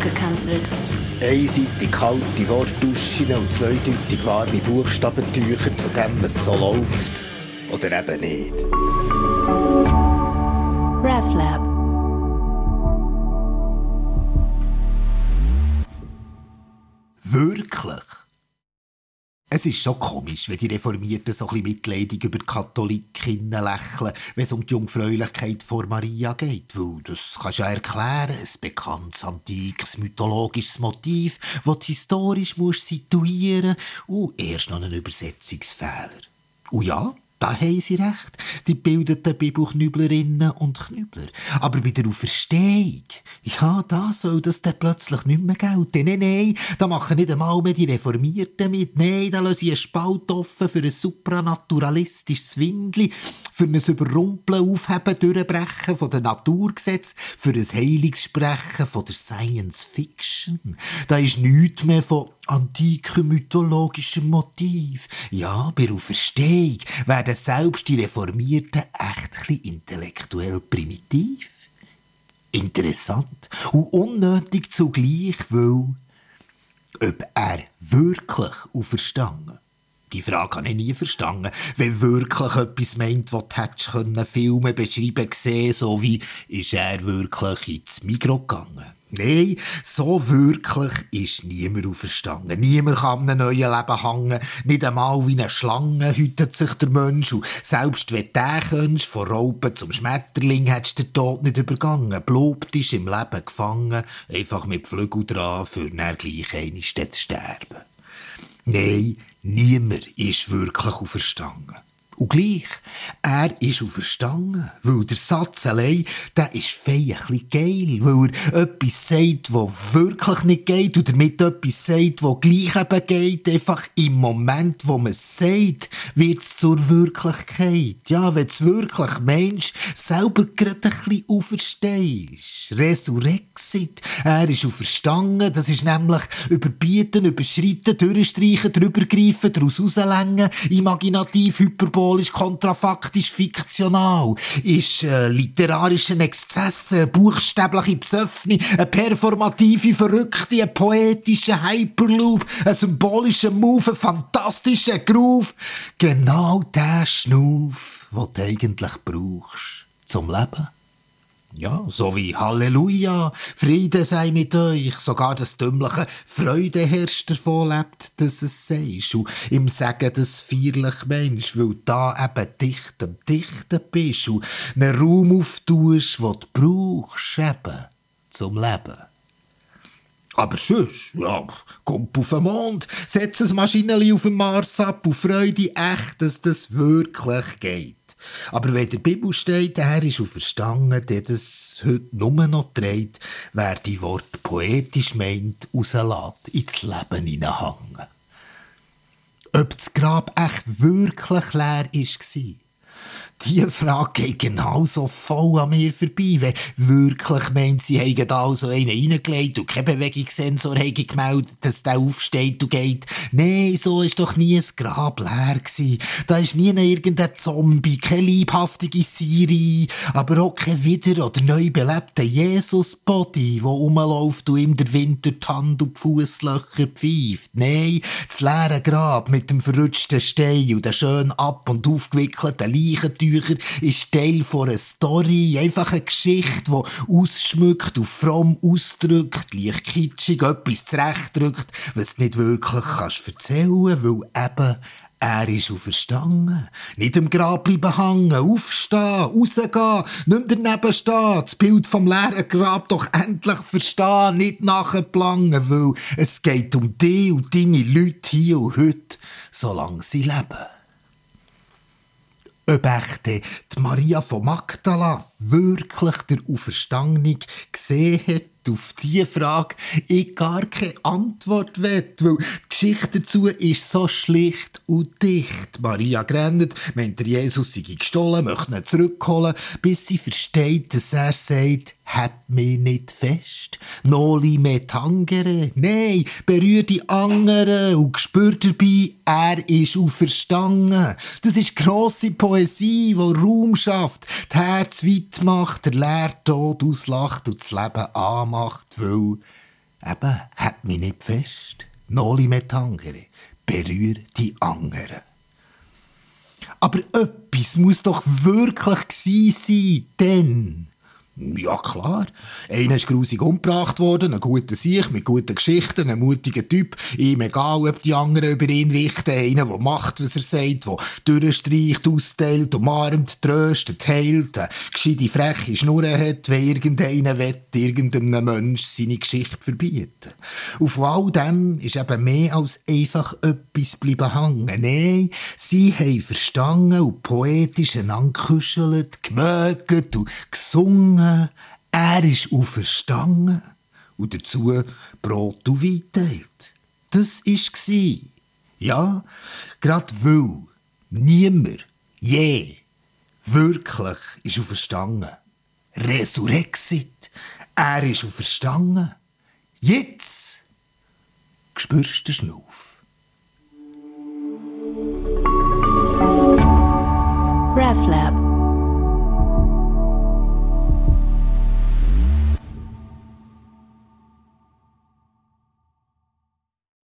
abgekanzelt. Einseitig kalte Wortduschen und zweideutig warme Buchstabentücher zu dem, was so läuft. Oder eben nicht. RefLab. Wirklich? Es ist schon komisch, wenn die Reformierten so ein mitleidig über die Katholikinnen lächeln, wenn es um die Jungfräulichkeit vor Maria geht. Weil das kannst du ja erklären, ein bekanntes, antikes, mythologisches Motiv, das du historisch musst situieren und erst noch einen Übersetzungsfehler. Und ja, da haben sie recht, die bildeten Bibelknüblerinnen und Knübler. Aber bei der Auferstehung, ja, da soll das dann plötzlich nicht mehr gelten. Nein, nein, da machen nicht einmal mehr die Reformierten mit. Nein, da lassen sie einen Spalt offen für ein supranaturalistisches Windli, für ein Überrumpeln, Aufheben, Durchbrechen von den Naturgesetzen, für ein Heilungssprechen von der Science Fiction. Da ist nichts mehr von antiken mythologischen Motiv. Ja, bei Auferstehung werden selbst die Reformierten echt ein intellektuell primitiv. Interessant und unnötig zugleich, weil ob er wirklich auferstanden die Frage habe ich nie verstanden. Wenn wirklich etwas meint, was du hättest können Filme beschreiben gesehen, so wie, ist er wirklich ins Mikro gegangen? Nein, so wirklich ist niemand auferstanden. Niemand kann an einem neuen Leben hängen. Nicht einmal wie eine Schlange hütet sich der Mensch. Und selbst wenn du könntest, von Raupen zum Schmetterling, hättest du den Tod nicht übergangen. Bleibt ist im Leben gefangen, einfach mit Flügel dran, für dann gleich einmal zu sterben. Nein, Niemand ist wirklich auferstanden. Und gleich, er ist auferstanden, weil der Satz allein, der ist fein ein geil, weil er etwas sagt, was wirklich nicht geht und damit etwas sagt, was gleich eben geht, einfach im Moment, wo man es sagt, wird es zur Wirklichkeit. Ja, wenn du wirklich meinst, selber gerade ein bisschen auferstehst. Resurrexit, er ist auferstanden, das ist nämlich überbieten, überschreiten, durchstreichen, drübergreifen, daraus rauslängen, imaginativ, hyperbol, symbolisch, kontrafaktisch, fiktional, ist äh, literarische Exzesse, buchstäbliche Psöffni, eine performative Verrückte, ein poetischer Hyperloop, ein symbolischer Move, ein fantastischer Groove. Genau der Schnuff, den du eigentlich brauchst zum Leben. Ja, so wie Halleluja, Friede sei mit euch, sogar das dümmliche Freude herrscht davon lebt, dass es sagst. Und im Sagen des feierlich Mensch, weil da eben dicht am Dichten bist und einen Raum auftust, den du brauchst eben zum Leben. Aber sonst, ja, komm auf den Mond, setz ein Maschinenli auf den Mars ab und freu dich echt, dass das wirklich geht. Aber wenn der Bibel steht, er ist auferstanden, der das heute nur noch trägt, wer die Wort poetisch meint, rauslässt, ins Leben hineinhängen. Ob das Grab echt wirklich leer war? Diese Frage geht genauso voll an mir vorbei, wenn wirklich meint, sie hätten da so einen reingelegt und kein Bewegungssensor hätte gemeldet, dass der aufsteht und geht. Nein, so ist doch nie ein Grab leer gewesen. Da ist nie irgendein Zombie, keine liebhaftige Siri, aber auch kein wieder- oder neu belebter Jesus-Body, der rumläuft und ihm der Winter die Hand und die Fusslöcher pfeift. Nein, das leere Grab mit dem verrutschten Stein und der schön ab- und aufgewickelten Leichentücher Bücher ist Teil von einer Story, einfach eine Geschichte, die ausschmückt und fromm ausdrückt, leicht kitschig, etwas zurechtdrückt, was du nicht wirklich kannst erzählen, weil eben er ist auferstanden. Nicht im Grab bleiben hängen, aufstehen, rausgehen, nicht mehr daneben stehen, das Bild vom leeren Grab doch endlich verstehen, nicht nachplangen, weil es geht um dich und deine Leute hier und heute, solange sie leben ob echt die Maria von Magdala wirklich der Auferstandung gesehen hat, auf diese Frage ich gar keine Antwort will, weil die Geschichte dazu ist so schlicht und dicht. Maria grennt, meint der Jesus sei gestohlen, möchte ihn zurückholen, bis sie versteht, dass er sagt, hab mich nicht fest. Noli me tangere. Nein, berühr die anderen und spür dabei, er ist auferstanden. Das ist grosse Poesie, die Raum schafft, das Herz weit macht, der Leertod auslacht und das Leben anmacht, weil Eben, hat mich nicht fest. Noli me tangere. Berühr die anderen. Aber etwas muss doch wirklich gsi sein, denn. Ja, klar. Einer ist grusig umgebracht worden, ein guter Sieg mit guten Geschichten, ein mutiger Typ. Ihm egal, ob die anderen über ihn richten. Einer, der macht, was er sagt, der durchstreicht, austeilt, umarmt, tröstet, heilt, eine gescheite, freche Schnur hat, wenn irgendeiner will, irgendeinem Mensch seine Geschichte verbieten. Auf all dem ist eben mehr als einfach etwas bleiben hängen. Nein, sie haben verstanden und poetisch einander gekuschelt, gemögt und gesungen er ist auferstanden und dazu Brot und Wein teilt. Das war Ja, gerade weil niemand je wirklich ist auferstanden. Resurrexit, er ist auferstanden. Jetzt spürst du den Schnauf. RefLab